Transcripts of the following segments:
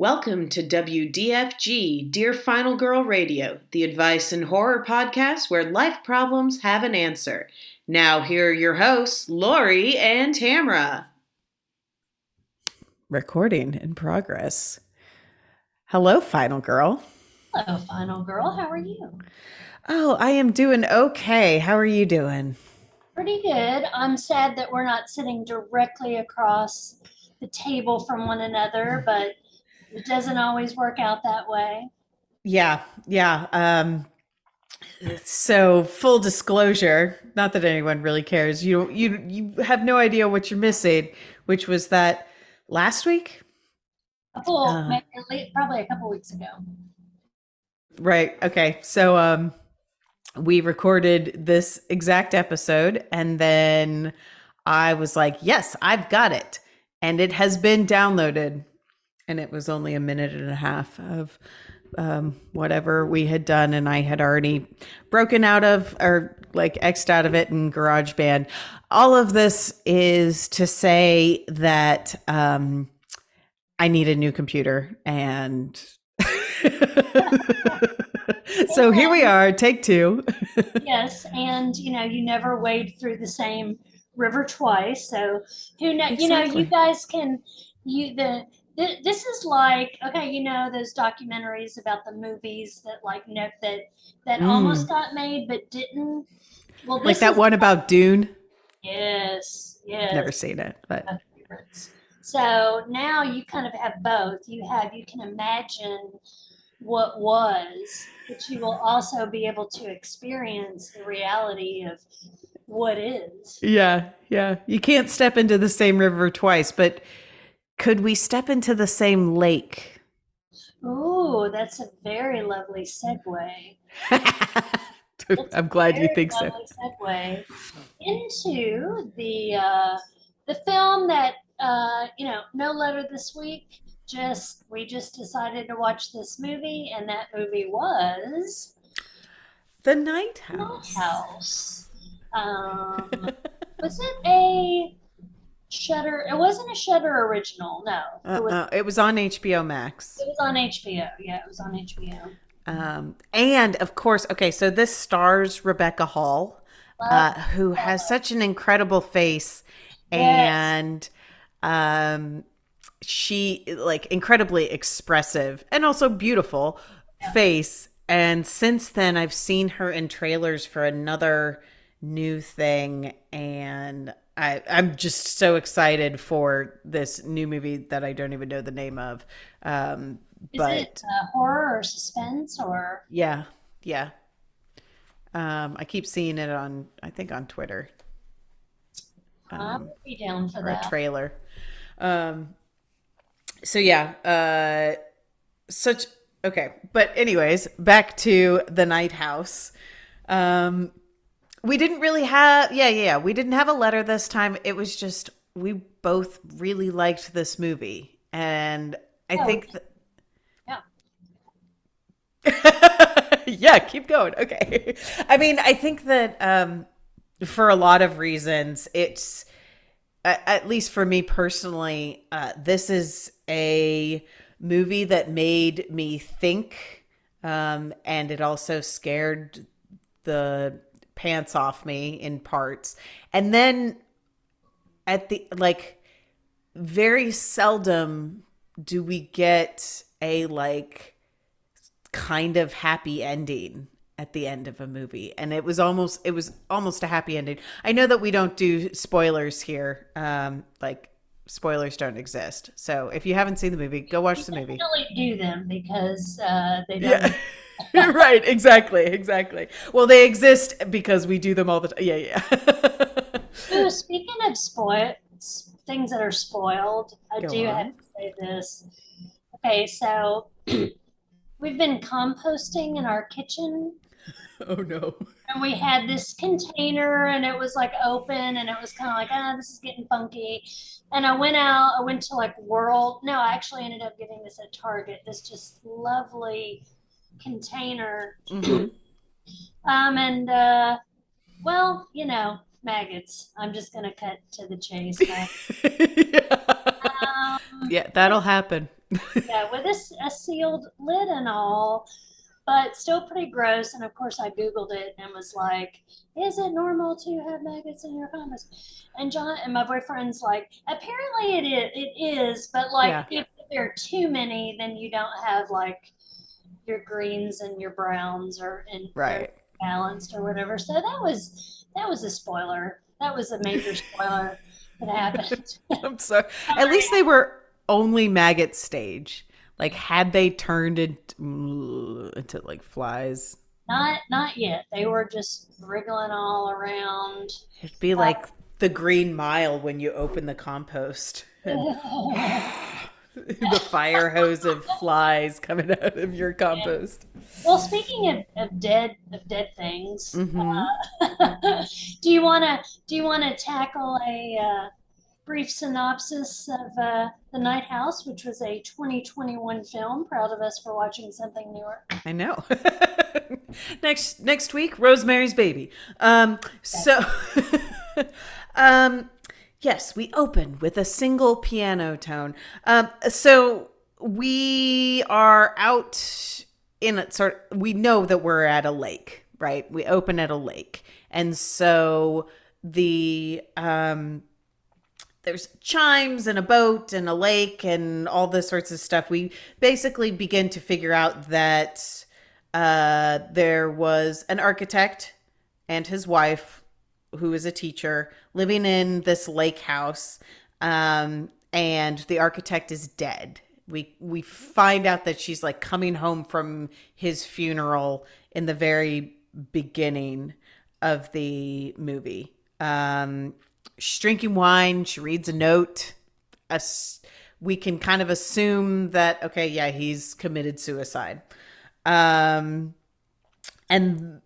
Welcome to WDFG, Dear Final Girl Radio, the advice and horror podcast where life problems have an answer. Now, here are your hosts, Lori and Tamra. Recording in progress. Hello, Final Girl. Hello, Final Girl. How are you? Oh, I am doing okay. How are you doing? Pretty good. I'm sad that we're not sitting directly across the table from one another, but it doesn't always work out that way. Yeah, yeah. Um, so full disclosure, not that anyone really cares. You you you have no idea what you're missing, which was that last week. A couple, uh, maybe, probably a couple weeks ago. Right. Okay. So um, we recorded this exact episode, and then I was like, "Yes, I've got it," and it has been downloaded and it was only a minute and a half of um, whatever we had done, and I had already broken out of or like xed out of it in GarageBand. All of this is to say that um, I need a new computer, and so here we are, take two. yes, and you know, you never wade through the same river twice, so who know? Exactly. You know, you guys can you the this is like okay you know those documentaries about the movies that like no, that that mm. almost got made but didn't? Well like that one about dune? Yes yes. Never seen it but so now you kind of have both. You have you can imagine what was but you will also be able to experience the reality of what is. Yeah yeah. You can't step into the same river twice but could we step into the same lake? Oh, that's a very lovely segue. I'm glad you think so. Segue into the uh, the film that uh, you know, no letter this week. Just we just decided to watch this movie, and that movie was The Night House. Night House. Um, was it a Shudder. It wasn't a Shudder original. No, it was, uh, it was on HBO Max. It was on HBO. Yeah, it was on HBO. Um, and of course, okay, so this stars Rebecca Hall, uh, who has such an incredible face, yes. and um, she like incredibly expressive and also beautiful yeah. face. And since then, I've seen her in trailers for another new thing, and I, I'm just so excited for this new movie that I don't even know the name of. Um, Is but it uh, horror or suspense or? Yeah, yeah. Um, I keep seeing it on, I think on Twitter. Um, I'll be down for that. A trailer. Um, so yeah, uh, such okay. But anyways, back to the Night House. Um, we didn't really have, yeah, yeah, we didn't have a letter this time. It was just we both really liked this movie, and I oh. think that. Yeah. yeah, keep going. Okay. I mean, I think that um, for a lot of reasons, it's at least for me personally, uh, this is a movie that made me think, um, and it also scared the pants off me in parts. And then at the like very seldom do we get a like kind of happy ending at the end of a movie and it was almost it was almost a happy ending i know that we don't do spoilers here um like spoilers don't exist so if you haven't seen the movie go watch the movie definitely do them because uh they don't yeah. right, exactly, exactly. Well, they exist because we do them all the time. Yeah, yeah. Ooh, speaking of spoil things that are spoiled, I Go do on. have to say this. Okay, so we've been composting in our kitchen. Oh no. And we had this container and it was like open and it was kind of like, ah, this is getting funky. And I went out, I went to like World. No, I actually ended up getting this at Target. This just lovely container. Mm-hmm. Um, and uh, well, you know, maggots. I'm just gonna cut to the chase. yeah. Um, yeah, that'll happen. yeah, with a, a sealed lid and all, but still pretty gross. And of course, I Googled it and was like, is it normal to have maggots in your compost? And John and my boyfriend's like, apparently it is, it is but like Yeah. if there are too many, then you don't have like your greens and your browns or in Right. balanced or whatever. So that was that was a spoiler. That was a major spoiler that happened. I'm sorry. At least they were only maggot stage. Like, had they turned into, mm, into like flies, Not not yet. They were just wriggling all around. it'd be like the green mile when you open the compost. And the fire hose of flies coming out of your compost. well, speaking of, of dead of dead things, Mhm. uh, do you want to do you want to tackle a uh, brief synopsis of uh, the Night House, which was a 2021 film? Proud of us for watching something newer. I know. next next week, Rosemary's Baby. Um, so, um, yes, we open with a single piano tone. Um, so we are out in a sort. We know that we're at a lake, right? We open at a lake, and so the um there's chimes and a boat and a lake and all this sorts of stuff. We basically begin to figure out that uh, there was an architect and his wife, who is a teacher, living in this lake house, um, and the architect is dead. We we find out that she's like coming home from his funeral in the very beginning of the movie. Um, she's drinking wine. She reads a note. As we can kind of assume that okay, yeah, he's committed suicide. Um, and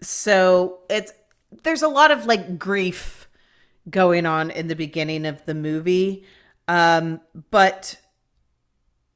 so it's there's a lot of like grief going on in the beginning of the movie. Um, but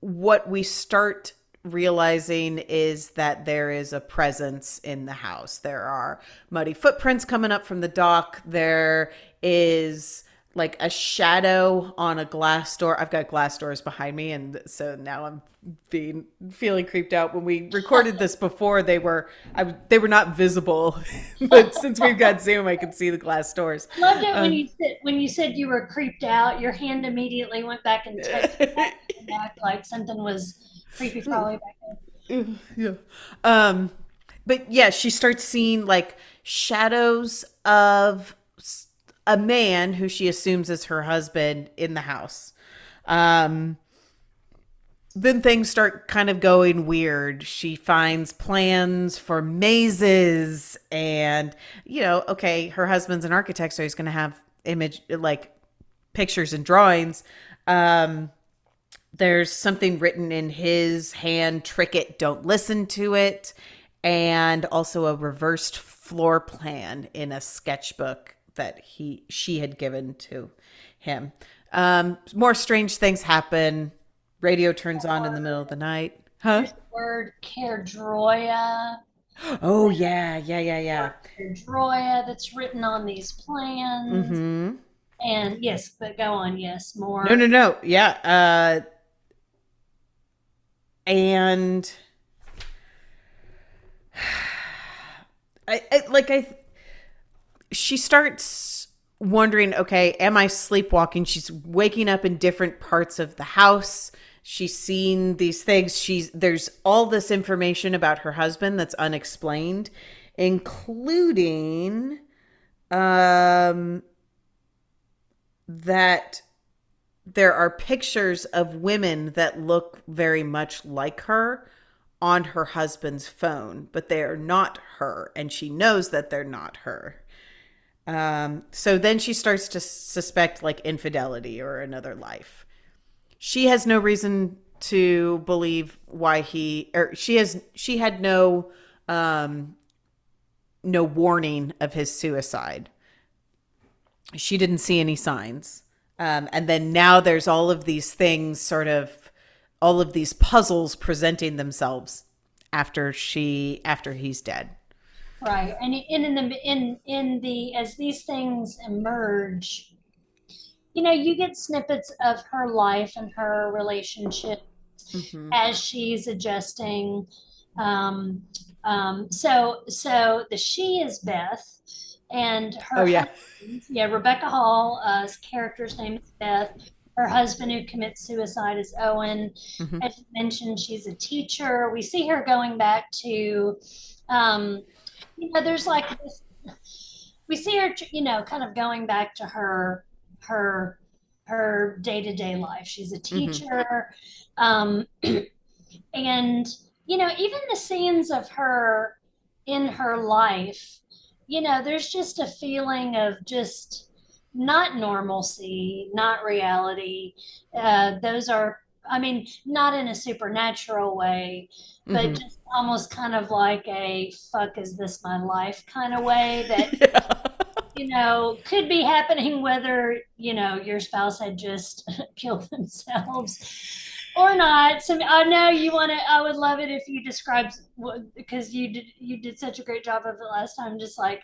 what we start realizing is that there is a presence in the house. There are muddy footprints coming up from the dock. There is like a shadow on a glass door. I've got glass doors behind me and so now I'm being feeling creeped out. When we recorded this before, they were I, they were not visible. but since we've got Zoom, I can see the glass doors. Loved it when Um, you said when you said you were creeped out. Your hand immediately went back and touched back, back like something was creepy crawly back there. yeah. Um, but yeah, she starts seeing like shadows of a man who she assumes is her husband in the house. Um, then things start kind of going weird. She finds plans for mazes, and you know, okay, her husband's an architect, so he's going to have image like pictures and drawings. Um, there's something written in his hand trick it don't listen to it and also a reversed floor plan in a sketchbook that he she had given to him um more strange things happen radio turns on in the middle of the night huh There's the word Kerdroya. oh yeah yeah yeah yeah Kerdroya that's written on these plans. hmm And yes, but go on. Yes, more. No, no, no. Yeah. Uh, and I, I like I she starts wondering, okay, am I sleepwalking? She's waking up in different parts of the house. She's seen these things. She's there's all this information about her husband that's unexplained, including um that there are pictures of women that look very much like her on her husband's phone, but they are not her, and she knows that they're not her. Um, so then she starts to suspect like infidelity or another life. She has no reason to believe why he or she has she had no um no warning of his suicide. She didn't see any signs. Um, and then now there's all of these things sort of all of these puzzles presenting themselves after she after he's dead. Right, and in in the in in the as these things emerge, you know, you get snippets of her life and her relationship mm-hmm. as she's adjusting. Um, um, so so the she is Beth, and her oh yeah husband, yeah Rebecca Hall's uh, character's name is Beth. Her husband who commits suicide is Owen. Mm-hmm. As you mentioned, she's a teacher. We see her going back to, um, you know, there's like this. We see her, you know, kind of going back to her her her day to day life. She's a mm-hmm. teacher, mm-hmm. um, and you know, even the scenes of her in her life, you know, there's just a feeling of just not normalcy, not reality. Uh, those are, I mean, not in a supernatural way, but mm-hmm. just almost kind of like a fuck is this my life kind of way that, yeah. you know, could be happening whether, you know, your spouse had just killed themselves or not. So I know you want to. I would love it if you described because you did you did such a great job of it last time. Just like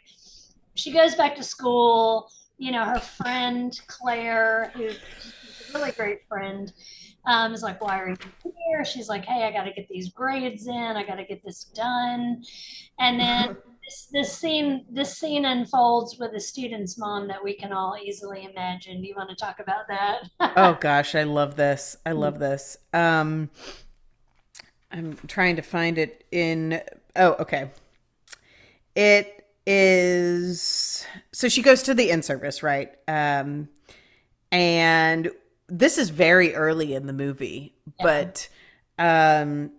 she goes back to school, you know, her friend Claire, who's a really great friend, um, is like, "Why are you here?" She's like, "Hey, I got to get these grades in. I got to get this done," and then. this, this scene this scene unfolds with a student's mom that we can all easily imagine. You want to talk about that? oh gosh, I love this. I love this. Um I'm trying to find it in Oh, okay. It is so she goes to the in service, right? Um and this is very early in the movie, yeah. but um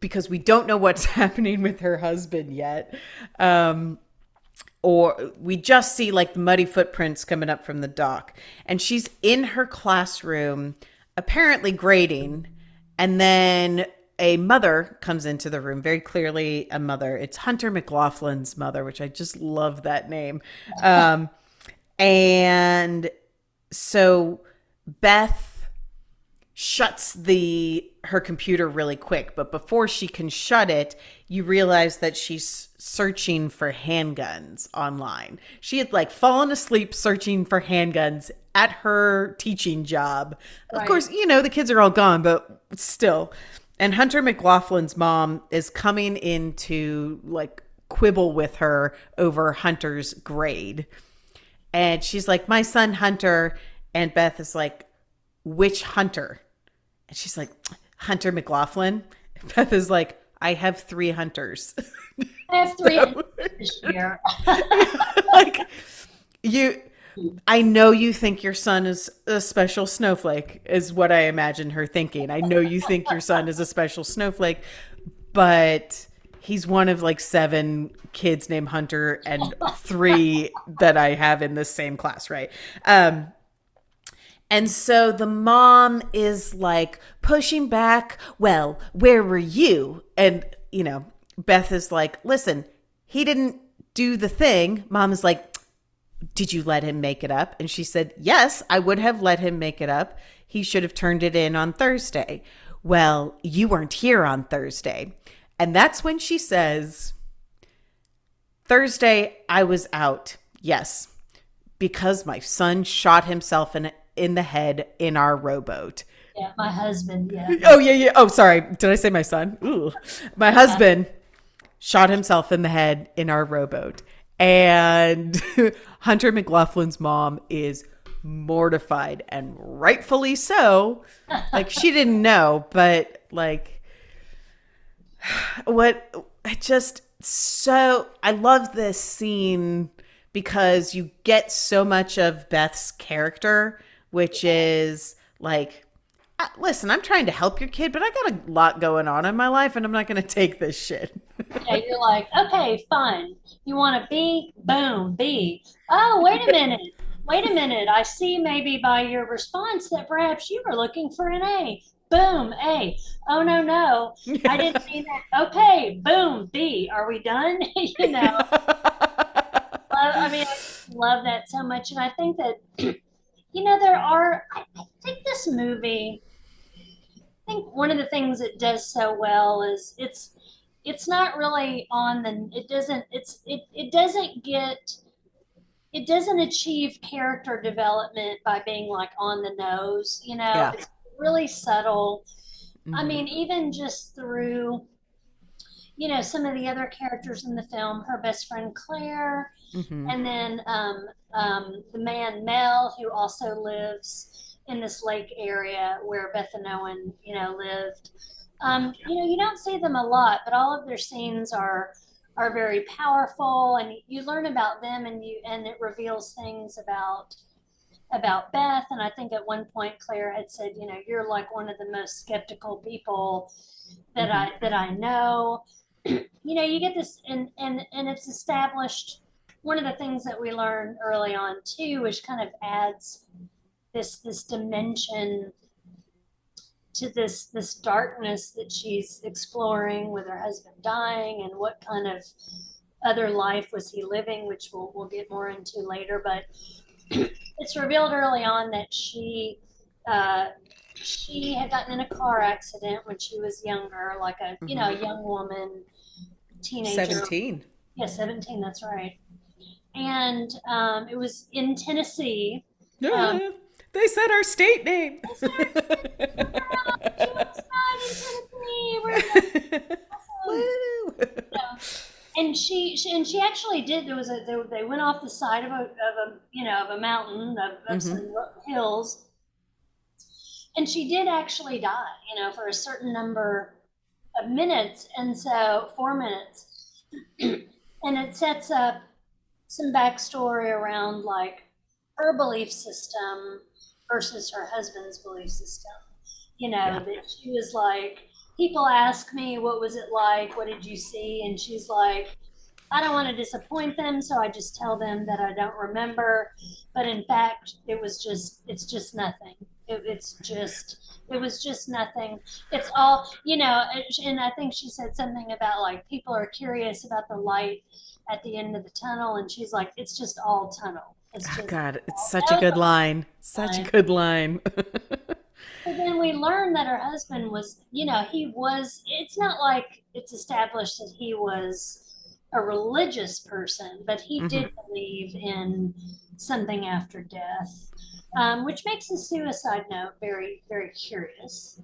because we don't know what's happening with her husband yet. Um, or we just see like the muddy footprints coming up from the dock. And she's in her classroom, apparently grading. And then a mother comes into the room, very clearly a mother. It's Hunter McLaughlin's mother, which I just love that name. Um, and so Beth shuts the her computer really quick but before she can shut it you realize that she's searching for handguns online. She had like fallen asleep searching for handguns at her teaching job. Right. of course you know the kids are all gone but still. And hunter mclaughlin's mom is coming in to like quibble with her over hunter's grade. And she's like my son hunter and beth is like which hunter and she's like, Hunter McLaughlin. Beth is like, I have three hunters. I have three this year. like you I know you think your son is a special snowflake, is what I imagine her thinking. I know you think your son is a special snowflake, but he's one of like seven kids named Hunter and three that I have in the same class, right? Um, and so the mom is like pushing back, well, where were you? And, you know, Beth is like, listen, he didn't do the thing. Mom is like, did you let him make it up? And she said, yes, I would have let him make it up. He should have turned it in on Thursday. Well, you weren't here on Thursday. And that's when she says, Thursday, I was out. Yes, because my son shot himself in in the head in our rowboat. Yeah, my husband. Yeah. Oh yeah, yeah. Oh, sorry. Did I say my son? Ooh, my husband shot himself in the head in our rowboat, and Hunter McLaughlin's mom is mortified and rightfully so. like she didn't know, but like what I just so I love this scene because you get so much of Beth's character which is like uh, listen, I'm trying to help your kid, but I got a lot going on in my life and I'm not going to take this shit. yeah, you're like, okay, fine. You want a B? Boom, B. Oh, wait a minute. Wait a minute. I see maybe by your response that perhaps you were looking for an A. Boom, A. Oh, no, no. I didn't mean that. Okay, boom, B. Are we done? you know. I mean, I love that so much. And I think that you know, there are, I, I think this movie, I think one of the things it does so well is it's, it's not really on the, it doesn't, it's, it, it doesn't get, it doesn't achieve character development by being like on the nose, you know, yeah. it's really subtle. I Mhm. mean, even just through, you know, some of the other characters in the film, her best friend Claire, Mhm. and then um, um, the man Mel, who also lives in this lake area where Beth and Owen, you know, lived. Um, you know, you don't see them a lot, but all of their scenes are are very powerful, and you learn about them, and you and it reveals things about about Beth. And I think at one point Claire had said, you know, you're like one of the most skeptical people that I that I know. You know, you get this, and and and it's established. One of the things that we learn early on too, which kind of adds this this dimension to this this darkness that she's exploring with her husband dying and what kind of other life was he living which we'll, we'll get more into later but it's revealed early on that she uh, she had gotten in a car accident when she was younger like a you know a young woman teenager 17. yeah 17 that's right and um, it was in tennessee Um, they said our state name. She was not in Tennessee. Woo. and she, she and she actually did there was a they, they went off the side of a of a you know of a mountain of, of Mhm. some hills and she did actually die you know for a certain number of minutes. And so four minutes. And it sets up some backstory around like her belief system versus her husband's belief system. You know Yeah. that she was like people ask me what was it like? What did you see? And she's like i don't want to disappoint them so i just tell them that i don't remember. But in fact it was just it's just nothing it, it's just it was just nothing it's all you know and- i think she said something about like people are curious about the light at the end of the tunnel and she's like it's just all tunnel it's Oh, God, it's such a good line. Such a good line. But then we learned that her husband was, you know, he was, it's not like it's established that he was a religious person, but he mm-hmm. did believe in something after death, um, which makes the suicide note very, very curious.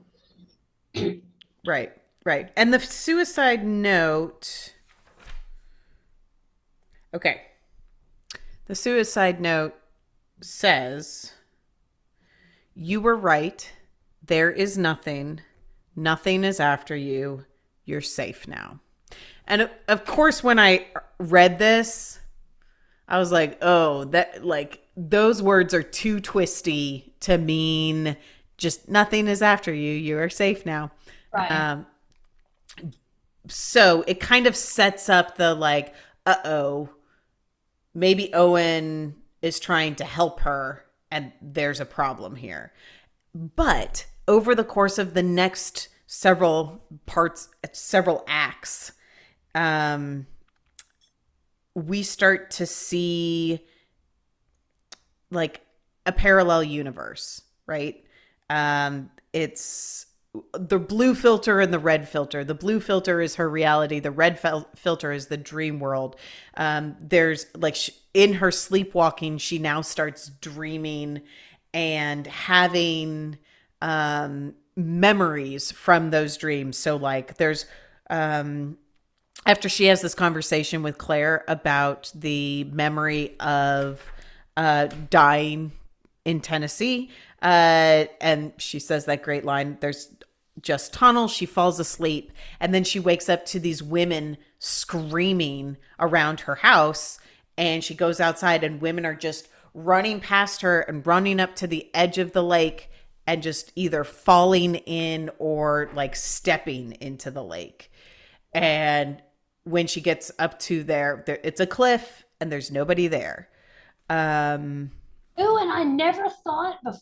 right, right. And the suicide note. Okay. The suicide note says, You were right. There is nothing. Nothing is after you. You're safe now. And of- of course, when I read this, I was like, oh, that, like, those words are too twisty to mean just nothing is after you. You are safe now. Right. Um, so it kind of sets up the like, uh oh, maybe Owen is trying to help her and there's a problem here. But over the course of the next several parts, several acts, um, we start to see like a parallel universe, right? Um, it's the blue filter and the red filter. The blue filter is her reality. The red fel- filter is the dream world. Um, there's like sh- in her sleepwalking, she now starts dreaming and having um, memories from those dreams. So like there's um, after she has this conversation with Claire about the memory of uh, dying in Tennessee. Uh, and she says that great line there's just tunnel. She falls asleep. And then she wakes up to these women screaming around her house. And she goes outside, and women are just running past her and running up to the edge of the lake and just either falling in or like stepping into the lake. And when she gets up to there, there it's a cliff and there's nobody there. Um, Oh, and I never thought bef-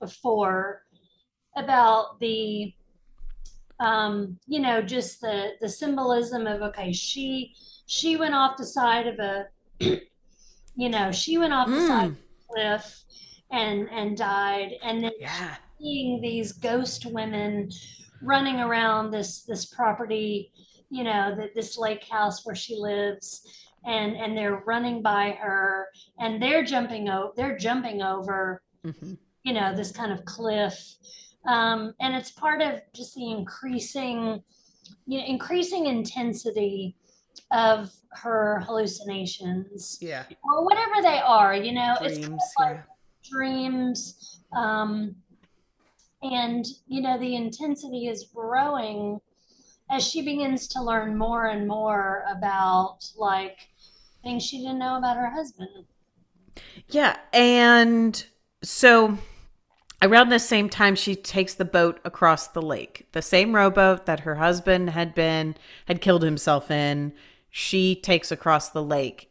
before about the, um, you know, just the the symbolism of okay, she she went off the side of a, you know, she went off the side of mm, a cliff and and died, and then yeah. seeing these ghost women running around this this property, you know, that this lake house where she lives, and and they're running by her, and they're jumping over, they're jumping over, Mhm. you know, this kind of cliff. Um, and it's part of just the increasing, you know, increasing intensity of her hallucinations. Yeah. Or whatever they are, you know, Dreams. it's kind of like yeah. dreams. Um, and, you know, the intensity is growing as she begins to learn more and more about like things she didn't know about her husband. Yeah, and so around the same time she takes the boat across the lake. The same rowboat that her husband had been had killed himself in, she takes across the lake.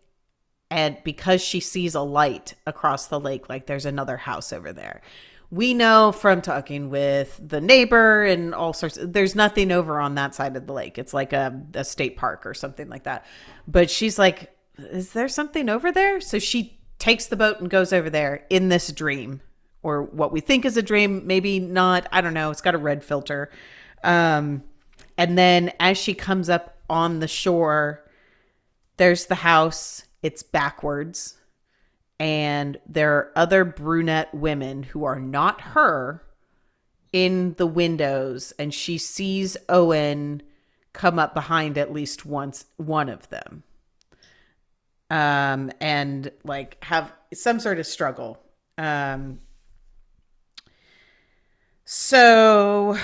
And because she sees a light across the lake like there's another house over there. We know from talking with the neighbor and all sorts there's nothing over on that side of the lake. It's like a, a state park or something like that. But she's like is there something over there? So she takes the boat and goes over there in this dream or what we think is a dream maybe not i don't know it's got a red filter um and then as she comes up on the shore there's the house it's backwards and there are other brunette women who are not her in the windows and she sees owen come up behind at least once one of them um, and like have some sort of struggle. Um, so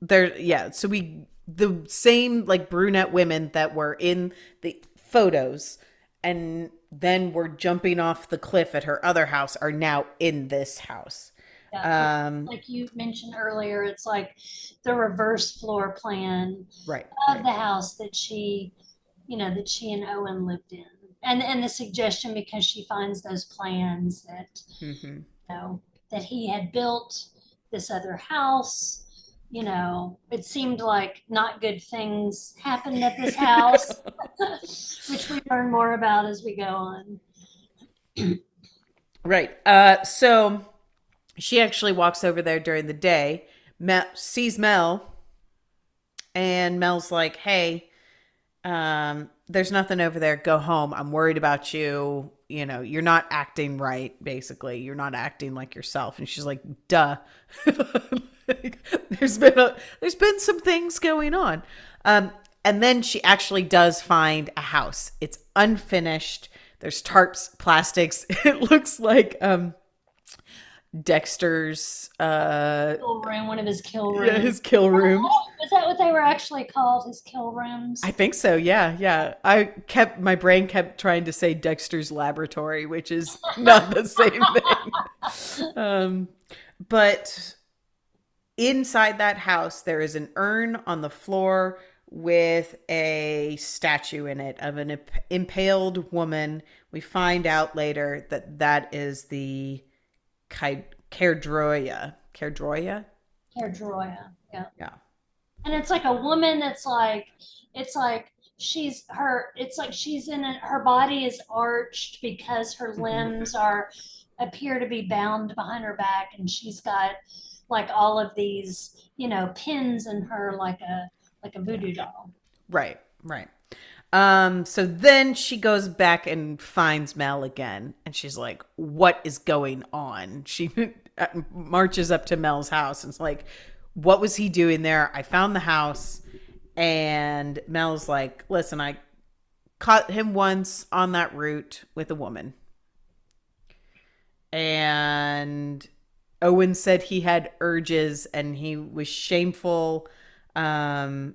there, yeah. So we the same like brunette women that were in the photos, and then were jumping off the cliff at her other house are now in this house. Yeah. Um, like you mentioned earlier, it's like the reverse floor plan right. of right. the house that she, you know, that she and Owen lived in. And and the suggestion because she finds those plans that Mhm. you know that he had built this other house. You know, it seemed like not good things happened at this house, which we learn more about as we go on. Right. Uh, so she actually walks over there during the day, Mel, sees Mel, and Mel's like, "Hey, um, there's nothing over there. Go home. I'm worried about you. You know, you're not acting right. Basically, you're not acting like yourself." And she's like, "Duh." Like, there's been a there's been some things going on. Um, and then she actually does find a house. It's unfinished. There's tarps, plastics. It looks like um Dexter's uh Kill room, one of his kill rooms. yeah, his kill room. Was that what they were actually called? His kill rooms? I think so. Yeah, yeah. I kept my brain kept trying to say Dexter's laboratory, which is not the same thing. Um, but inside that house, there is an urn on the floor with a statue in it of an imp- impaled woman. We find out later that that is the Kerdroya. Kerdroya? Kerdroya. Yeah. Yeah. And it's like a woman that's like, it's like she's her, it's like she's in a, her body is arched because her Mhm. limbs are, appear to be bound behind her back. And she's got like all of these, you know, pins in her like a, like a voodoo doll. Right, right. Um, so then she goes back and finds Mel again, and she's like, "What is going on?" She marches up to Mel's house and like, "What was he doing there?" I found the house, and Mel's like, "Listen, I caught him once on that route with a woman." And Owen said he had urges and he was shameful. Um,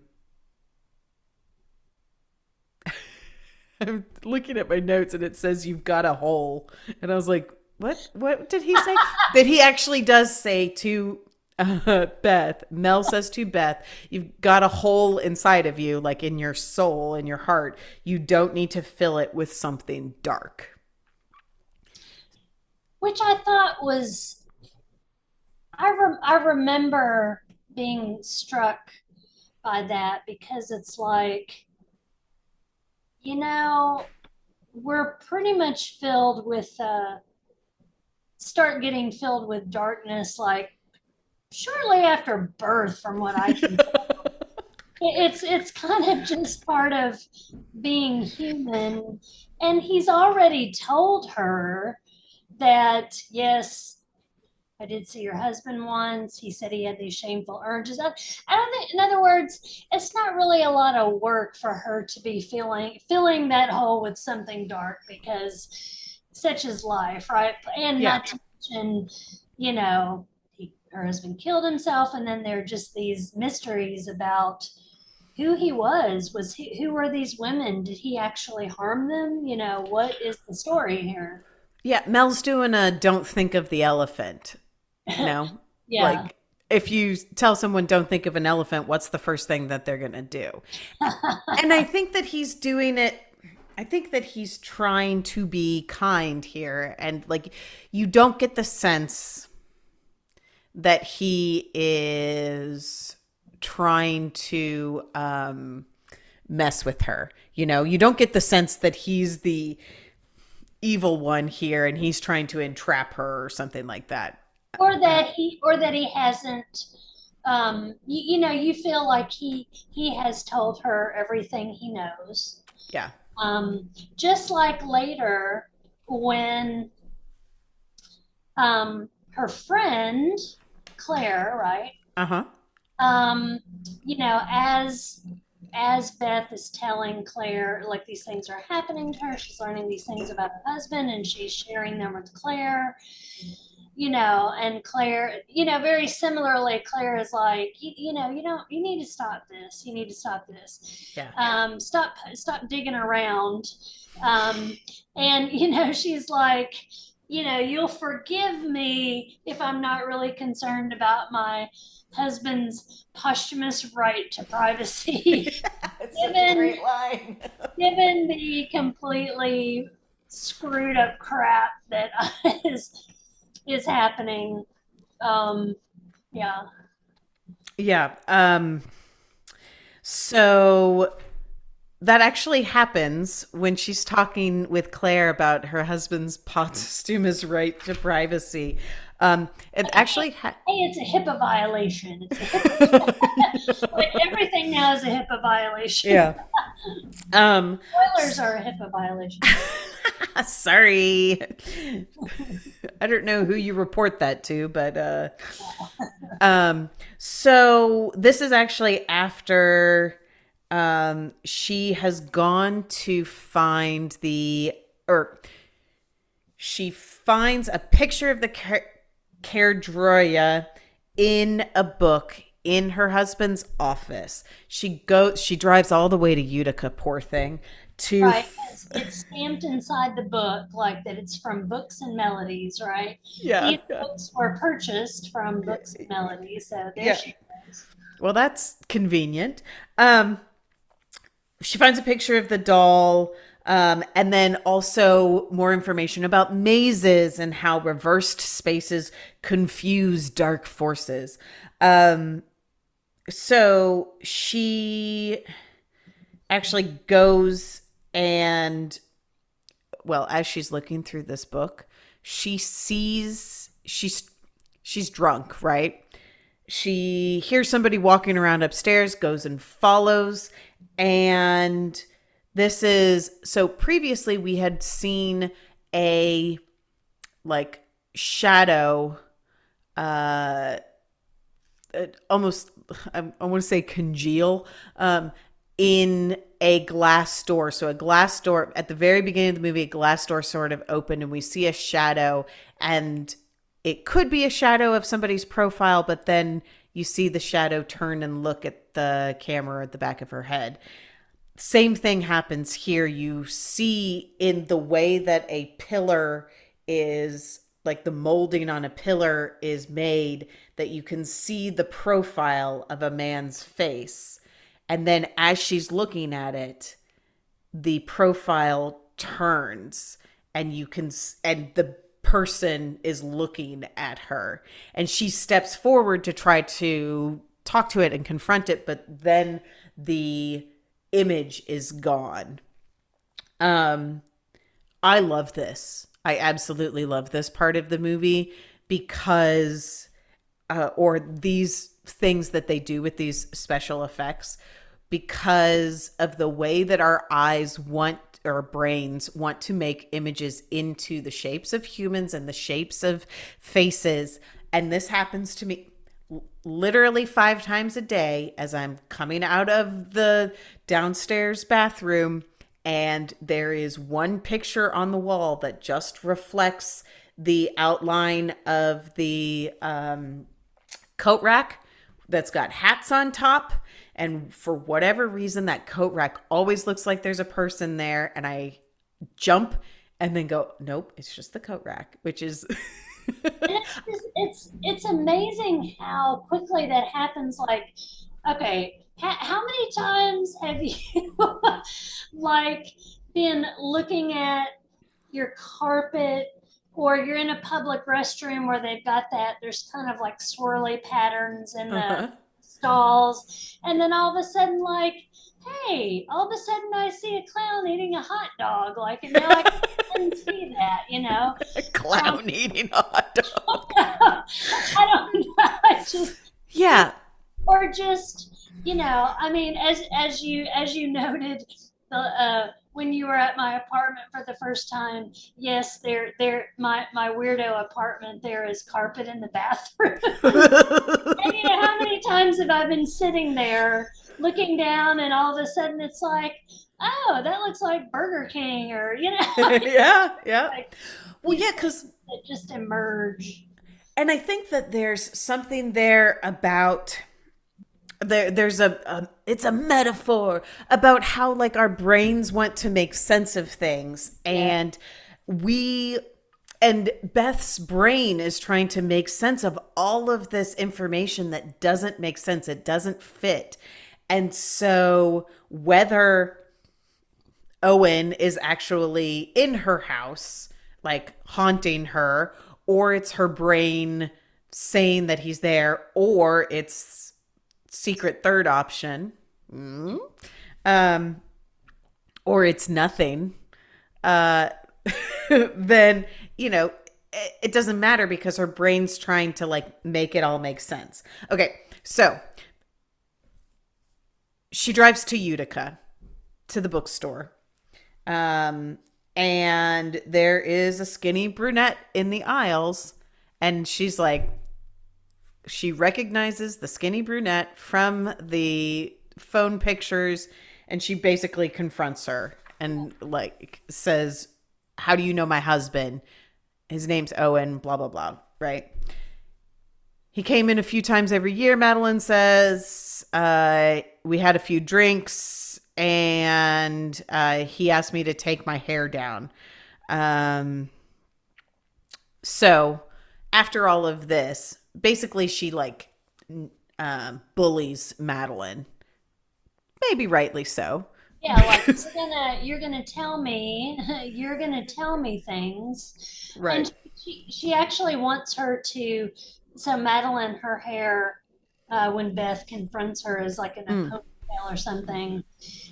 I'm looking at my notes and it says you've got a hole, and I was like, "What? What did he say?" that he actually does say to uh, Beth. Mel says to Beth, "You've got a hole inside of you, like in your soul, in your heart. You don't need to fill it with something dark." which I thought was I rem- I remember being struck by that because it's like you know we're pretty much filled with uh start getting filled with darkness like shortly after birth from what I can tell. it's it's kind of just part of being human and he's already told her that yes I did see your husband once. He said he had these shameful urges. I, don't think, in other words, it's not really a lot of work for her to be filling filling that hole with something dark because such is life, right? And Yeah. not to mention, you know, he, her husband killed himself, and then there are just these mysteries about who he was. Was he, who were these women? Did he actually harm them? You know, what is the story here? Yeah, Mel's doing a don't think of the elephant. You know? Yeah. Like if you tell someone don't think of an elephant, what's the first thing that they're going to do? and I think that he's doing it I think that he's trying to be kind here and like you don't get the sense that he is trying to um mess with her. You know, you don't get the sense that he's the evil one here and he's trying to entrap her or something like that. Or that he or that he hasn't um you, you know you feel like he he has told her everything he knows Yeah. um just like later when um her friend claire right Uh-huh. um you know as as beth is telling claire like these things are happening to her she's learning these things about her husband and she's sharing them with claire you know and claire you know very similarly claire is like you, you know you don't you need to stop this you need to stop this Yeah. um stop stop digging around um and you know she's like you know you'll forgive me if i'm not really concerned about my husband's posthumous right to privacy It's such a great line. given the completely screwed up crap that is is happening um yeah Yeah. Um so that actually happens when she's talking with Claire about her husband's posthumous right to privacy. Um it actually ha- hey it's a hipaa violation it's a HIPAA, like everything now is a hipaa violation yeah. Um spoilers are a hipaa violation sorry. I don't know who you report that to, but uh um so this is actually after um she has gone to find the or she finds a picture of the Kerdroya in a book in her husband's office. She goes she drives all the way to Utica, poor thing, to right it's, it's stamped inside the book like that it's from books and melodies right yeah. These books were purchased from books and melodies so there Yeah. she goes. Well, that's convenient. Um, she finds a picture of the doll, um, and then also more information about mazes and how reversed spaces confuse dark forces. Um, so she actually goes and, well, as she's looking through this book, she sees she's she's drunk, right? she hears somebody walking around upstairs goes and follows and this is so previously we had seen a like shadow uh uh, almost i, I want to say congeal um in a glass door so a glass door at the very beginning of the movie a glass door sort of opened and we see a shadow and it could be a shadow of somebody's profile, but then you see the shadow turn and look at the camera at the back of her head. Same thing happens here. You see in the way that a pillar is like the molding on a pillar is made that you can see the profile of a man's face. And then as she's looking at it, the profile turns and you can and the person is looking at her and she steps forward to try to talk to it and confront it but then the image is gone. Um i love this. I absolutely love this part of the movie because uh, or these things that they do with these special effects because of the way that our eyes want or brains want to make images into the shapes of humans and the shapes of faces. And this happens to me literally five times a day as I'm coming out of the downstairs bathroom. And there is one picture on the wall that just reflects the outline of the um, coat rack that's got hats on top. And for whatever reason, that coat rack always looks like there's a person there. And I jump and then go, nope, it's just the coat rack, which is. it's, just, it's it's amazing how quickly that happens. Like, okay, ha- how many times have you like been looking at your carpet or you're in a public restroom where they've got that there's kind of like swirly patterns in the uh-huh. stalls and then all of a sudden like hey all of a sudden i see a clown eating a hot dog like and now i see that you know a clown um, eating a hot dog i don't know I just yeah or just you know i mean as as you as you noted the uh when you were at my apartment for the first time, yes, there, there, my my weirdo apartment. There is carpet in the bathroom. and you know how many times have I been sitting there looking down, and all of a sudden it's like, oh, that looks like Burger King, or you know, yeah, yeah. Like, well, yeah, because it just emerge. And I think that there's something there about there there's a, a, it's a metaphor about how like our brains want to make sense of things and yeah. we and Beth's brain is trying to make sense of all of this information that doesn't make sense it doesn't fit and so whether Owen is actually in her house like haunting her or it's her brain saying that he's there or it's secret third option, mm-hmm. um, or it's nothing, uh, then you know it, it doesn't matter because her brain's trying to like make it all make sense. Okay, so she drives to Utica to the bookstore. Um, and there is a skinny brunette in the aisles and she's like she recognizes the skinny brunette from the phone pictures and she basically confronts her and like says how do you know my husband? His name's owen blah blah blah right? He came in a few times every year madeline says. Uh, we had a few drinks and uh, he asked me to take my hair down um, so after all of this basically she like um, bullies Madeline. Maybe rightly so. Yeah, like you're gonna you're gonna tell me you're gonna tell me things. Right. And she she actually wants her to so Madeline her hair uh, when Beth confronts her is like an mm. Or something,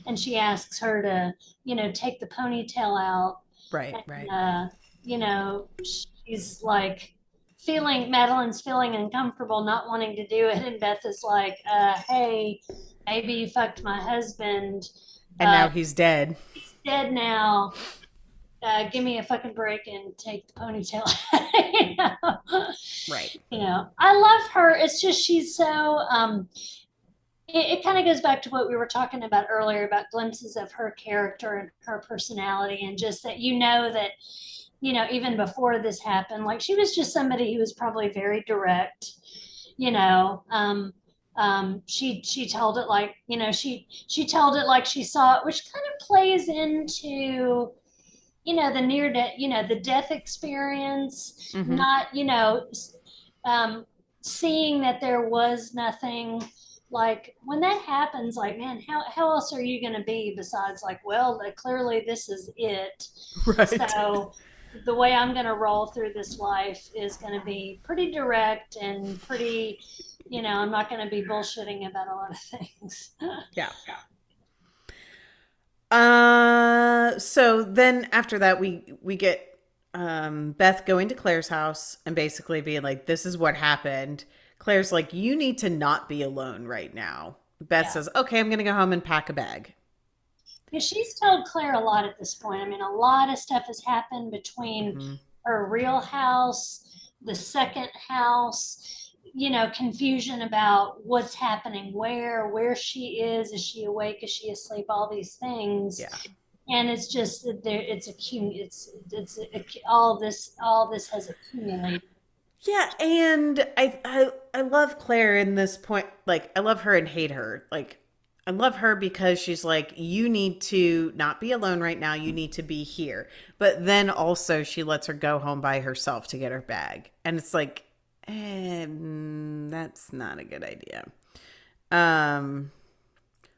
and she asks her to you know take the ponytail out. Right. And, right. Uh, you know she's like feeling Madeline's feeling uncomfortable, not wanting to do it, and Beth is like, uh, "Hey, maybe you fucked my husband, and uh, now he's dead. He's dead now. Uh, give me a fucking break and take the ponytail." you know? Right. You know, I love her. It's just she's so. Um, it, it kind of goes back to what we were talking about earlier about glimpses of her character and her personality, and just that you know that you know, even before this happened, like she was just somebody who was probably very direct, you know. Um, um, she she told it like you know she she told it like she saw it, which kind of plays into you know the near death you know the death experience, mm-hmm. not you know um, seeing that there was nothing like when that happens like man how, how else are you going to be besides like well clearly this is it right so the way I'm going to roll through this life is going to be pretty direct and pretty, you know, I'm not going to be bullshitting about a lot of things. yeah. Uh, so then after that, we we get um, Beth going to Claire's house and basically being like, "This is what happened." Claire's like, "You need to not be alone right now." Beth yeah. says, "Okay, I'm going to go home and pack a bag." Yeah, she's told Claire a lot at this point. I mean, a lot of stuff has happened between mm-hmm. her real house the second house you know confusion about what's happening where where she is is she awake is she asleep all these things Yeah. and it's just that there it's a it's it's a, all this all this has accumulated Yeah, and I, I I love Claire in this point. Like I love her and hate her. Like I love her because she's like, you need to not be alone right now. You need to be here. But then also she lets her go home by herself to get her bag, and it's like, eh, mm, that's not a good idea. Um,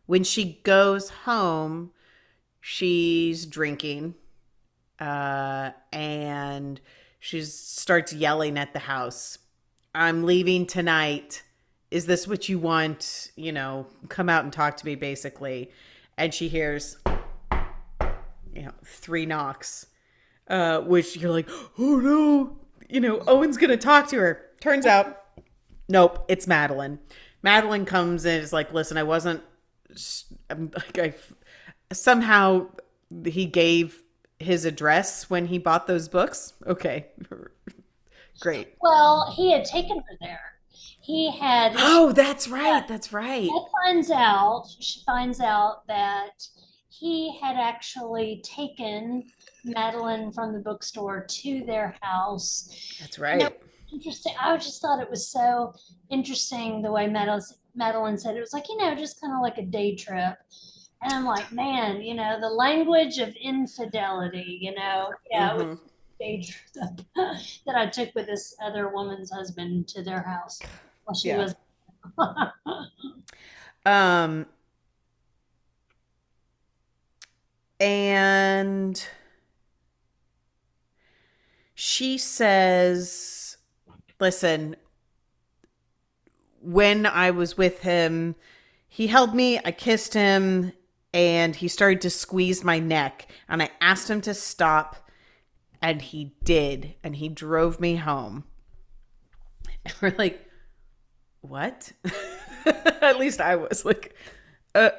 when she goes home, she's drinking, uh, and she starts yelling at the house. I'm leaving tonight. Is this what you want? You know, come out and talk to me, basically. And she hears, you know, three knocks, uh, which you're like, oh no, you know, Owen's gonna talk to her. Turns out, nope, it's Madeline. Madeline comes and is like, listen, I wasn't, I'm like, I somehow he gave his address when he bought those books? Okay. Great. Well, he had taken her there. He had Oh, that's right. That's right. She finds out she finds out that he had actually taken Madeline from the bookstore to their house. That's right. interesting. I just thought it was so interesting the way Madeline, Madeline said it was like, you know, just kind of like a day trip. And I'm like, man, you know, the language of infidelity, you know, yeah, mm-hmm. that I took with this other woman's husband to their house while she yeah. was. um, and she says, listen, when I was with him, he held me, I kissed him, and he started to squeeze my neck and I asked him to stop and he did and he drove me home. And we're like, "What?" At least I was like, "Uh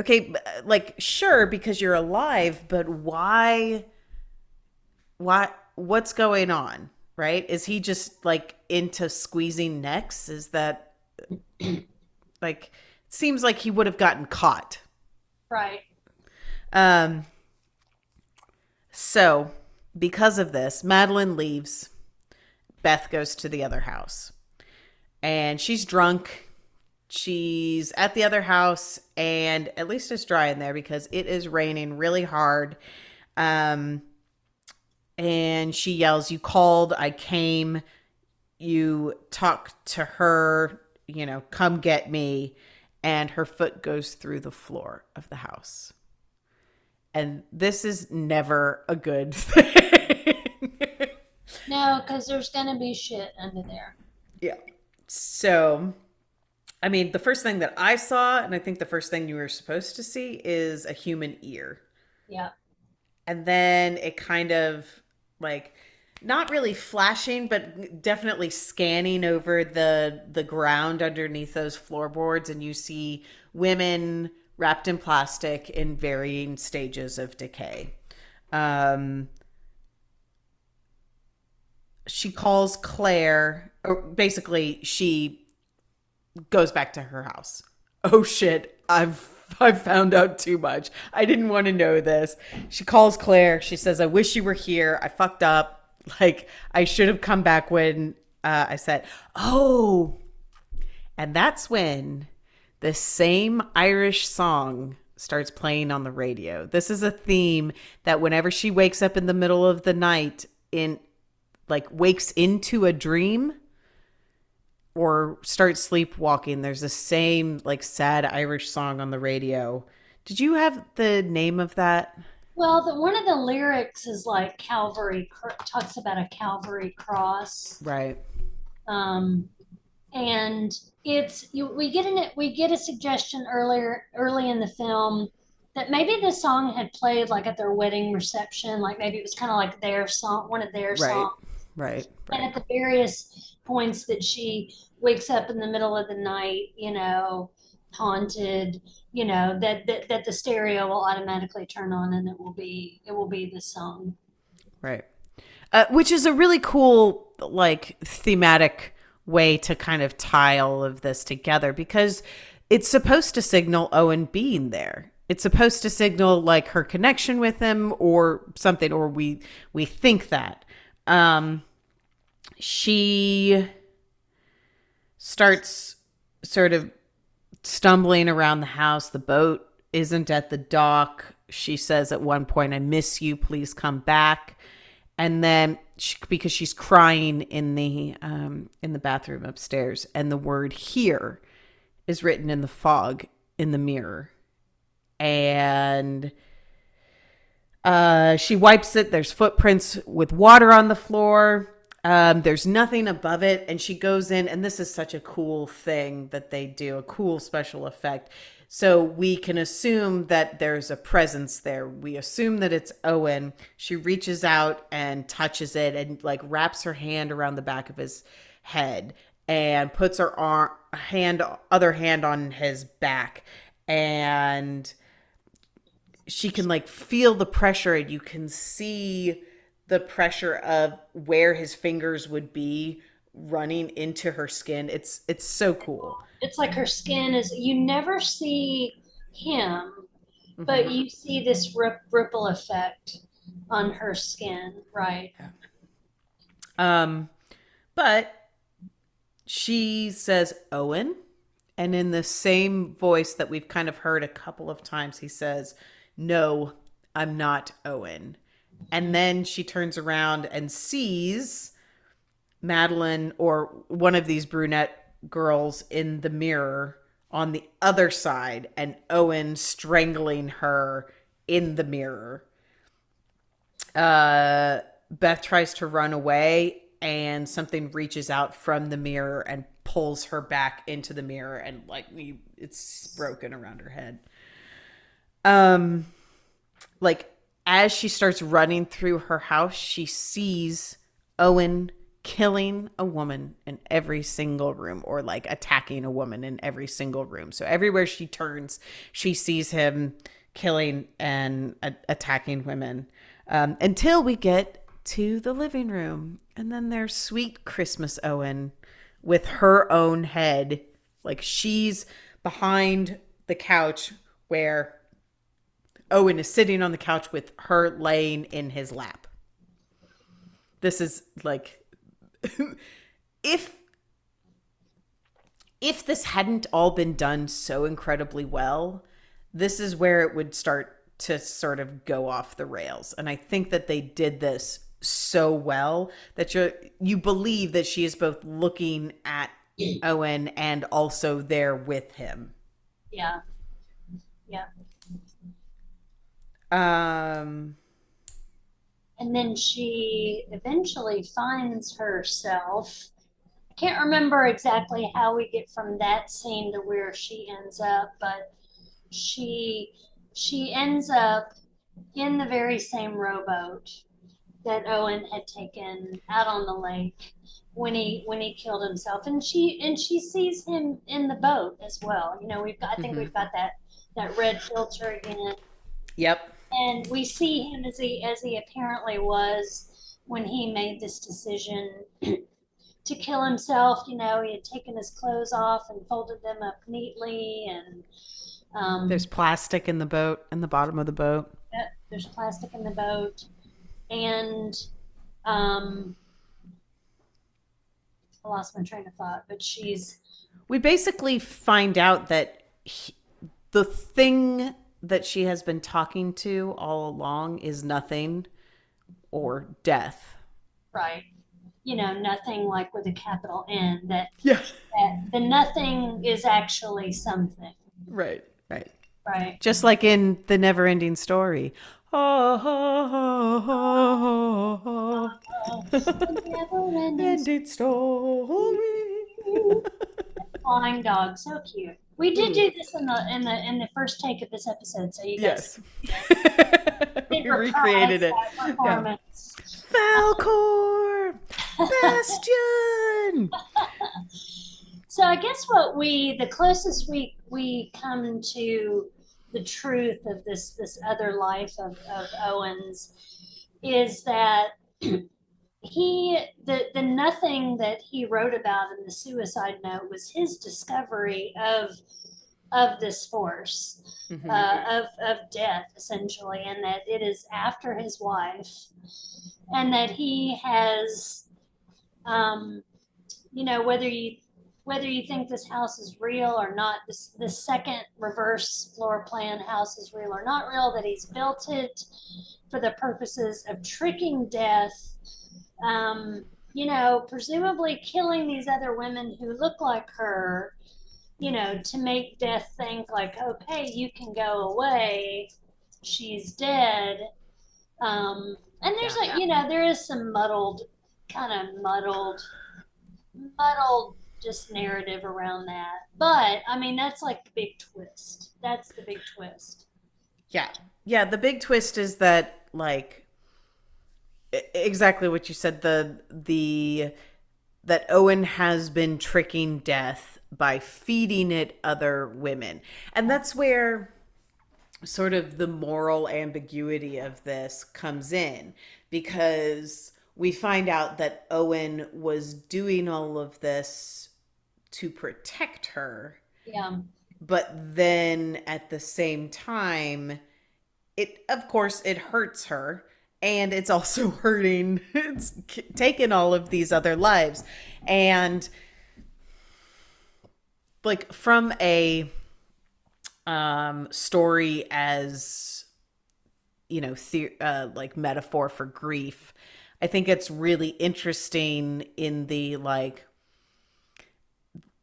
okay, like sure because you're alive, but why why what's going on?" Right? Is he just like into squeezing necks? Is that like seems like he would have gotten caught Right. Um, so, because of this, Madeline leaves. Beth goes to the other house. And she's drunk. She's at the other house, and at least it's dry in there because it is raining really hard. Um, and she yells, You called, I came. You talked to her, you know, come get me and her foot goes through the floor of the house. And this is never a good thing. no, because there's going to be shit under there. Yeah. So, I mean, the first thing that I saw, and I think the first thing you were supposed to see, is a human ear. Yeah. And then it kind of like not really flashing, but definitely scanning over the the ground underneath those floorboards, and you see women wrapped in plastic in varying stages of decay. Um, she calls Claire, or basically, she goes back to her house. Oh shit, I've I've found out too much. I didn't want to know this. She calls Claire. She says, I wish you were here. I fucked up. Like I should have come back when uh, I said, "Oh," and that's when the same Irish song starts playing on the radio. This is a theme that whenever she wakes up in the middle of the night in like wakes into a dream or starts sleepwalking, there's the same like sad Irish song on the radio. Did you have the name of that? Well, the, one of the lyrics is like Calvary talks about a Calvary cross, right? Um, and it's you, we get in it. We get a suggestion earlier, early in the film, that maybe the song had played like at their wedding reception, like maybe it was kind of like their song, one of their right. songs, right? Right. And at the various points that she wakes up in the middle of the night, you know, haunted you know that, that that the stereo will automatically turn on and it will be it will be the song right uh, which is a really cool like thematic way to kind of tie all of this together because it's supposed to signal Owen being there. It's supposed to signal like her connection with him or something, or we we think that. Um, she starts sort of stumbling around the house. The boat isn't at the dock. She says at one point, I miss you. Please come back. And then she, because she's crying in the um, in the bathroom upstairs, and the word here is written in the fog in the mirror. And uh, she wipes it. There's footprints with water on the floor. Um, there's nothing above it. And she goes in, and this is such a cool thing that they do, a cool special effect. So we can assume that there's a presence there. We assume that it's Owen. She reaches out and touches it and like wraps her hand around the back of his head and puts her arm hand other hand on his back and she can like feel the pressure and you can see the pressure of where his fingers would be running into her skin it's it's so cool It's like her skin is, you never see him, but Mhm. you see this rip, ripple effect on her skin, right? um but she says owen and in the same voice that we've kind of heard a couple of times he says no i'm not owen and then she turns around and sees madeline or one of these brunette girls in the mirror on the other side and owen strangling her in the mirror uh Beth tries to run away and something reaches out from the mirror and pulls her back into the mirror and like it's broken around her head. Um like as she starts running through her house, she sees Owen killing a woman in every single room or like attacking a woman in every single room. So everywhere she turns, she sees him killing and attacking women um, until we get to the living room. And then there's sweet Christmas Owen with her own head. Like she's behind the couch where Owen is sitting on the couch with her laying in his lap. This is like if if this hadn't all been done so incredibly well, this is where it would start to sort of go off the rails. And I think that they did this so well that you you believe that she is both looking at Owen and also there with him. Yeah. Yeah. Um And then she eventually finds herself. I can't remember exactly how we get from that scene to where she ends up, but she she ends up in the very same rowboat that Owen had taken out on the lake when he when he killed himself and she and she sees him in the boat as well you know we've got i think Mhm. we've got that that red filter again yep. And we see him as he as he apparently was when he made this decision to kill himself you know he had taken his clothes off and folded them up neatly and um, There's plastic in the boat, in the bottom of the boat. Yep, there's plastic in the boat, and um, I lost my train of thought. But she's We basically find out that he, the thing that she has been talking to all along is nothing or death. right. You know, nothing like with a capital N. That, Yeah. that the nothing is actually something, Right. Right. right? Just like in the never ending story. The Never-ending ending story. flying dog, so cute. We did hmm. do this in the in the in the first take of this episode, so you guys Yes. we recreated it. performance. Falkor! Bastian! So I guess what we the closest we we come to the truth of this this other life of, of Owens is that he the the nothing that he wrote about in the suicide note was his discovery of of this force Mhm. uh, of of death essentially, and that it is after his wife, and that he has, um, you know, whether you whether you think this house is real or not, this the second reverse floor plan house is real or not real, that he's built it for the purposes of tricking death, um, you know, presumably killing these other women who look like her, you know, to make death think like, okay, you can go away, she's dead. Um, and there's a, you know, there is some muddled, kind of muddled, muddled just narrative around that. But I mean, that's like the big twist. That's the big twist. Yeah. Yeah, the big twist is that like exactly what you said the the that Owen has been tricking death by feeding it other women. And that's where sort of the moral ambiguity of this comes in because we find out that Owen was doing all of this to protect her Yeah. but then at the same time it of course it hurts her and it's also hurting it's taken all of these other lives. And like from a um story as you know the, uh, like metaphor for grief i think it's really interesting in the like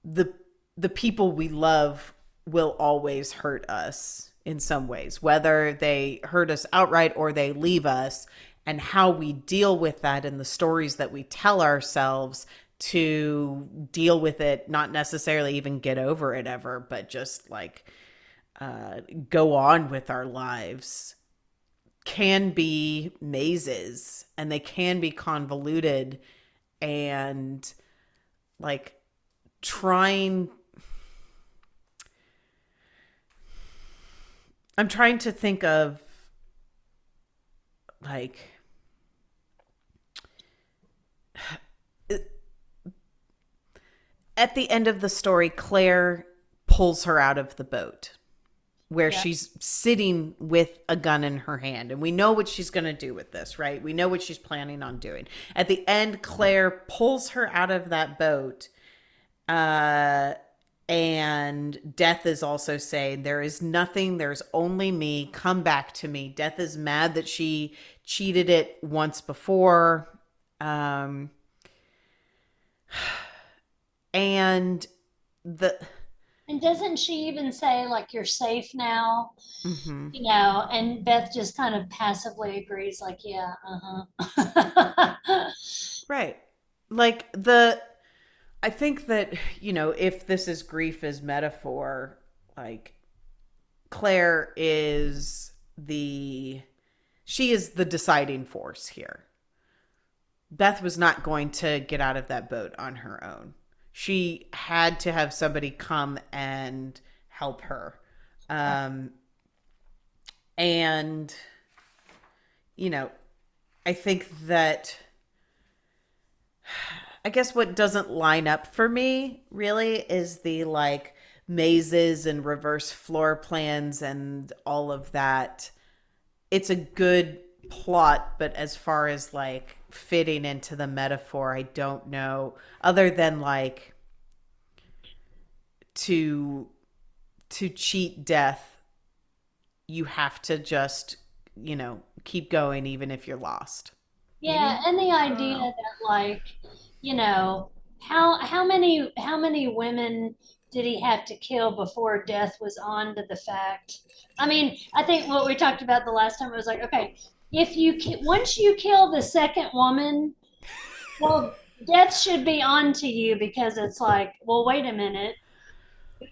the the people we love will always hurt us in some ways whether they hurt us outright or they leave us and how we deal with that and the stories that we tell ourselves to deal with it not necessarily even get over it ever but just like uh, go on with our lives can be mazes and they can be convoluted and like trying I'm trying to think of like at the end of the story Claire pulls her out of the boat where Yeah. she's sitting with a gun in her hand and we know what she's going to do with this right we know what she's planning on doing at the end claire pulls her out of that boat uh and death is also saying there is nothing there's only me come back to me death is mad that she cheated it once before um and the And doesn't she even say like you're safe now? mhm. You know, and Beth just kind of passively agrees, like, yeah, uh-huh. Right. Like the I think that, you know, if this is grief as metaphor, like Claire is the she is the deciding force here. Beth was not going to get out of that boat on her own. She had to have somebody come and help her. Um and you know, I think that I guess what doesn't line up for me really is the like mazes and reverse floor plans and all of that. It's a good plot, but as far as like fitting into the metaphor, I don't know. Other than like to to cheat death, you have to just, you know, keep going even if you're lost. Yeah, and the idea that like, you know, how how many how many women did he have to kill before death was on to the fact? I mean, I think what we talked about the last time was like, okay, if you once you kill the second woman, well, death should be on to you because it's like, well, wait a minute.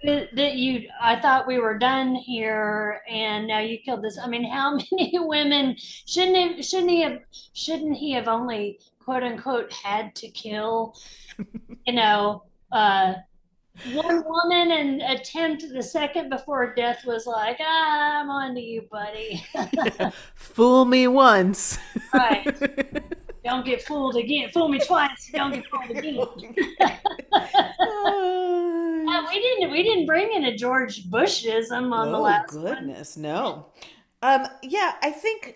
That you, I thought we were done here, and now you killed this. I mean, how many women shouldn't he, shouldn't he have shouldn't he have only quote unquote had to kill, you know, uh, one woman and attempt the second before death was like, ah, I'm on to you, buddy. Fool me once. right. don't get fooled again. Fool me twice, don't get fooled again. Uh, we didn't we didn't bring in a George Bushism on oh, the last goodness, one. no. Um, yeah, I think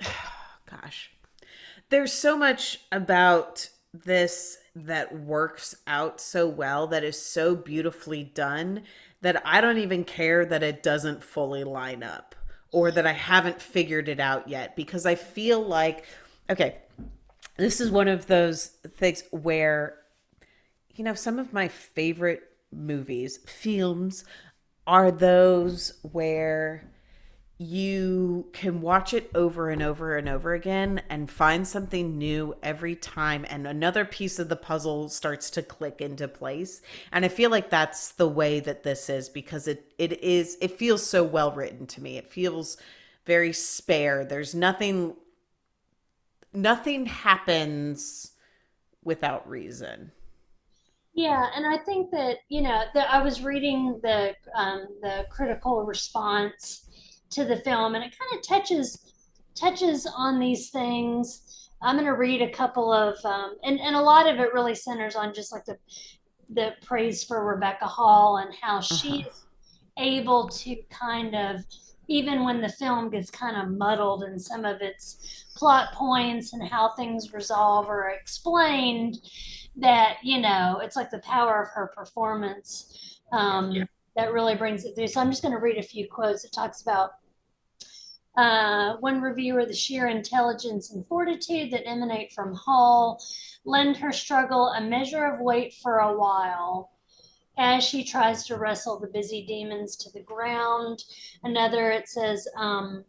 gosh. There's so much about this that works out so well that is so beautifully done that I don't even care that it doesn't fully line up or that I haven't figured it out yet because I feel like okay, this is one of those things where you know some of my favorite movies, films are those where you can watch it over and over and over again and find something new every time and another piece of the puzzle starts to click into place. And i feel like that's the way that this is because it it is it feels so well written to me. It feels very spare. There's nothing nothing happens without reason. Yeah, and I think that you know, I was reading the um, the critical response to the film, and it kind of touches touches on these things. I'm going to read a couple of, um, and and a lot of it really centers on just like the the praise for Rebecca Hall and how uh-huh. she's able to kind of even when the film gets kind of muddled in some of its plot points and how things resolve or explained that you know it's like the power of her performance um, yeah that really brings it through. So I'm just going to read a few quotes. It talks about uh, one reviewer, the sheer intelligence and fortitude that emanate from Hall lend her struggle a measure of weight for a while as she tries to wrestle the busy demons to the ground. Another, it says, um,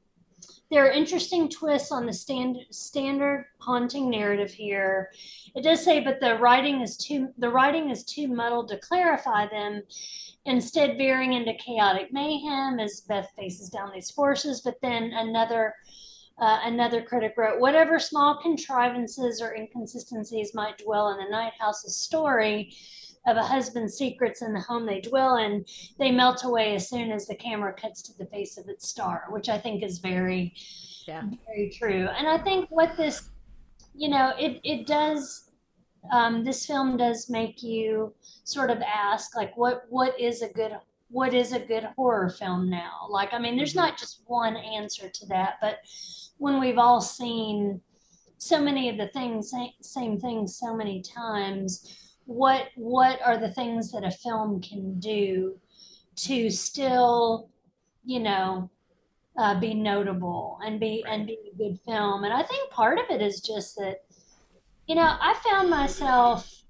there are interesting twists on the stand, standard haunting narrative here. It does say, but the writing is too the writing is too muddled to clarify them instead veering into chaotic mayhem as Beth faces down these forces. But then another uh, another critic wrote, whatever small contrivances or inconsistencies might dwell in the Night House's story of a husband's secrets in the home they dwell in, they melt away as soon as the camera cuts to the face of its star, which I think is very, yeah. very true. And I think what this, you know, it it does um, this film does make you sort of ask like what what is a good what is a good horror film now? Like i mean there's mm-hmm. not just one answer to that but when we've all seen so many of the things same things so many times what what are the things that a film can do to still you know uh, be notable and be and be a good film? And i think part of it is just that you know, I found myself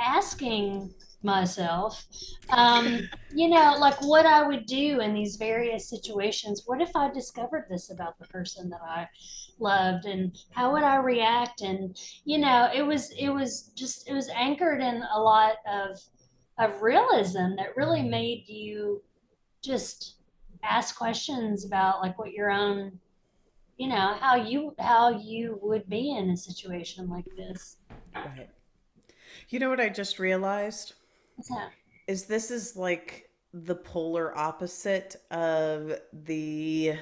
asking myself, um, you know, like what I would do in these various situations. What if I discovered this about the person that I loved, and how would I react? And you know, it was it was just it was anchored in a lot of of realism that really made you just ask questions about like what your own you know how you how you would be in a situation like this. Right. You know what i just realized? What's that? is this is like the polar opposite of the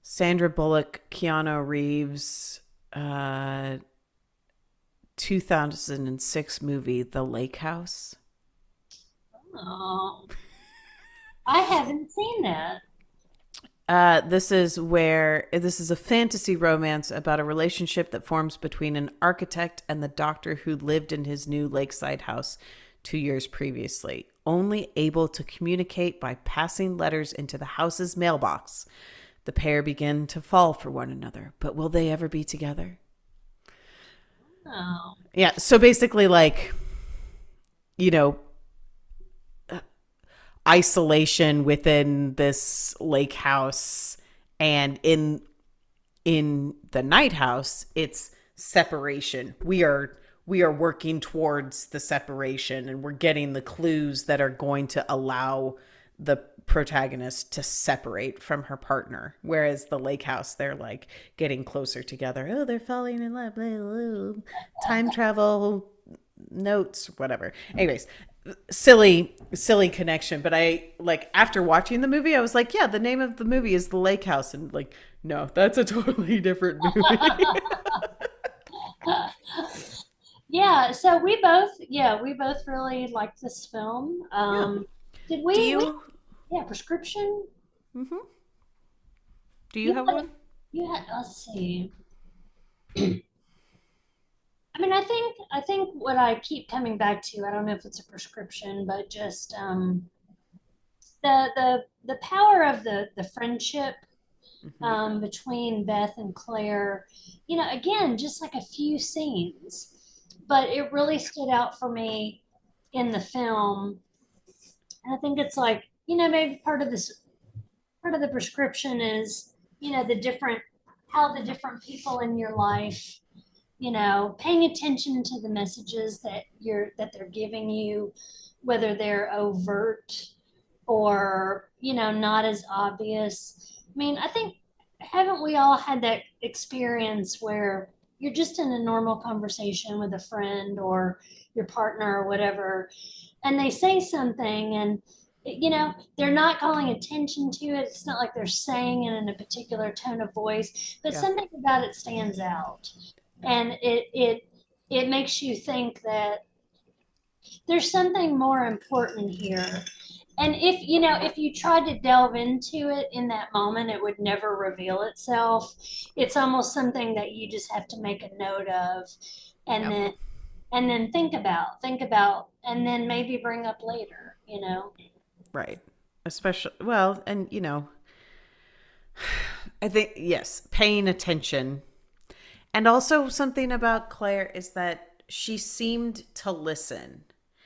sandra bullock keanu reeves uh 2006 movie the lake house. Oh. I haven't seen that uh, this is where this is a fantasy romance about a relationship that forms between an architect and the doctor who lived in his new lakeside house two years previously, only able to communicate by passing letters into the house's mailbox. The pair begin to fall for one another, but will they ever be together? Oh. Yeah, so basically, like, you know, isolation within this lake house and in in the night house it's separation. We are we are working towards the separation and we're getting the clues that are going to allow the protagonist to separate from her partner. Whereas the lake house they're like getting closer together. Oh they're falling in love blah, blah, blah. time travel notes whatever. Anyways silly silly connection but i like after watching the movie i was like yeah the name of the movie is the lake house and like No, that's a totally different movie. yeah, so we both, yeah, we both really liked this film. Um, Did we? Do we- yeah, prescription. mm-hmm Do you have Yeah. one? You had. Let's see. I mean, I think I think what I keep coming back to. I don't know if it's a prescription, but just um, the the the power of the the friendship Mhm. um, between Beth and Claire. You know, again, just like a few scenes, but it really stood out for me in the film. And I think it's like, you know, maybe part of this, part of the prescription is, you know, the different, how the different people in your life, you know, paying attention to the messages that you're, that they're giving you, whether they're overt or, you know, not as obvious. I mean, I think haven't we all had that experience where you're just in a normal conversation with a friend or your partner or whatever, and they say something and you know they're not calling attention to it. It's not like they're saying it in a particular tone of voice, but Yeah. something about it stands out, and it it it makes you think that there's something more important here and if you know if you tried to delve into it in that moment it would never reveal itself it's almost something that you just have to make a note of and Yep. then and then think about think about and then maybe bring up later you know Right. Especially, well, and you know, I think, yes, paying attention. And also, something about Claire is that she seemed to listen.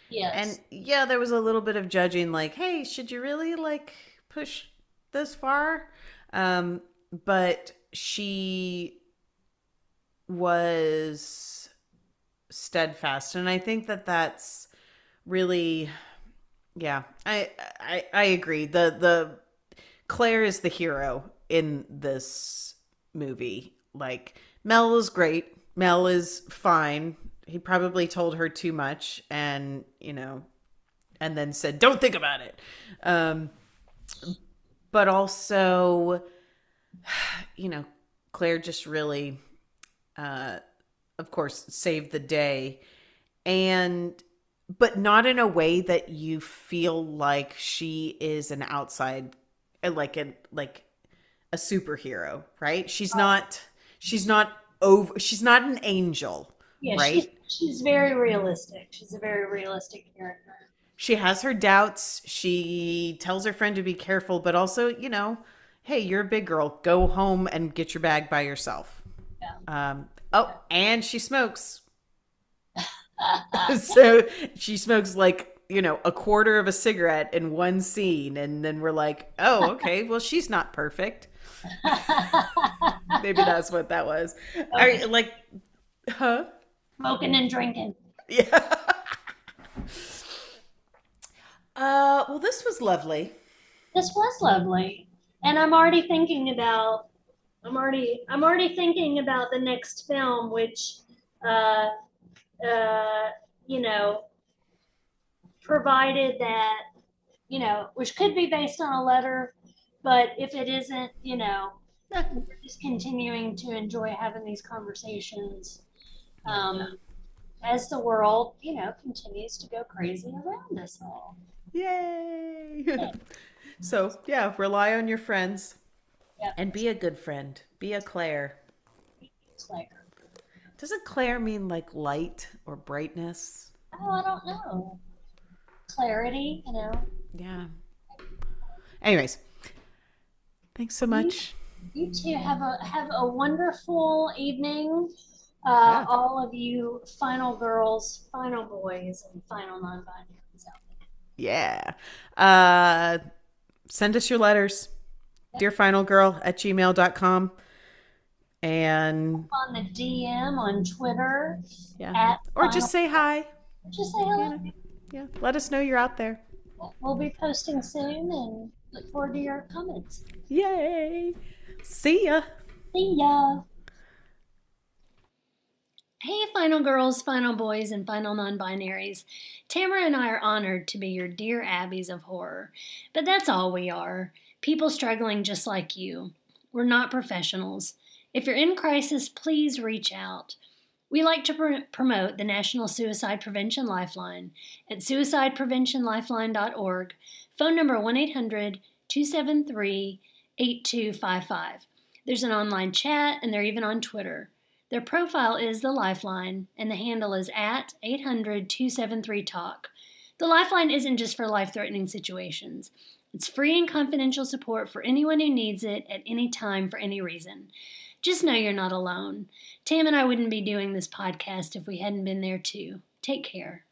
yes And yeah, there was a little bit of judging, like, hey, should you really like push this far? Um, but she was steadfast. And I think that that's really yeah, I I I agree. The the Claire is the hero in this movie. Like Mel is great. Mel is fine. He probably told her too much and, you know, and then said, "Don't think about it." Um but also you know, Claire just really uh of course saved the day and but not in a way that you feel like she is an outside like a like a superhero right she's not she's not over she's not an angel yeah right? she's, she's very realistic. She's a very realistic character. She has her doubts. She tells her friend to be careful but also you know hey you're a big girl. Go home and get your bag by yourself. Um oh and she smokes. So she smokes like you know a quarter of a cigarette in one scene and then we're like oh okay well she's not perfect maybe that's what that was. I, like huh? Smoking and drinking. Yeah. Uh well this was lovely. This was lovely. And i'm already thinking about i'm already i'm already thinking about the next film which uh uh you know provided that you know which could be based on a letter but if it isn't you know we're just continuing to enjoy having these conversations um as the world you know continues to go crazy around us all. Yay! So yeah rely on your friends. Yep. and be a good friend. Be a claire. Claire. doesn't claire mean like light or brightness? Oh i don't know. Clarity you know? Yeah. Anyways thanks so much You too. have a have a wonderful evening. Uh, Yeah. All of you final girls, final boys, and final non-binaries out there. Yeah. Uh, send us your letters. Dear final girl at gmail.com. And On the DM on Twitter, yeah. Or just say hi. just say hello. Yeah. Let us know you're out there. We'll be posting soon, and look forward to your comments. Yay. See ya. See ya. Hey, final girls, final boys, and final non binaries. Tamara and I are honored to be your dear Abbeys of horror. But that's all we are people struggling just like you. We're not professionals. If you're in crisis, please reach out. We like to pr- promote the National Suicide Prevention Lifeline at suicidepreventionlifeline.org, phone number 1 800 273 8255. There's an online chat, and they're even on Twitter. Their profile is The Lifeline, and the handle is at 800 273 TALK. The Lifeline isn't just for life threatening situations. It's free and confidential support for anyone who needs it at any time for any reason. Just know you're not alone. Tam and I wouldn't be doing this podcast if we hadn't been there too. Take care.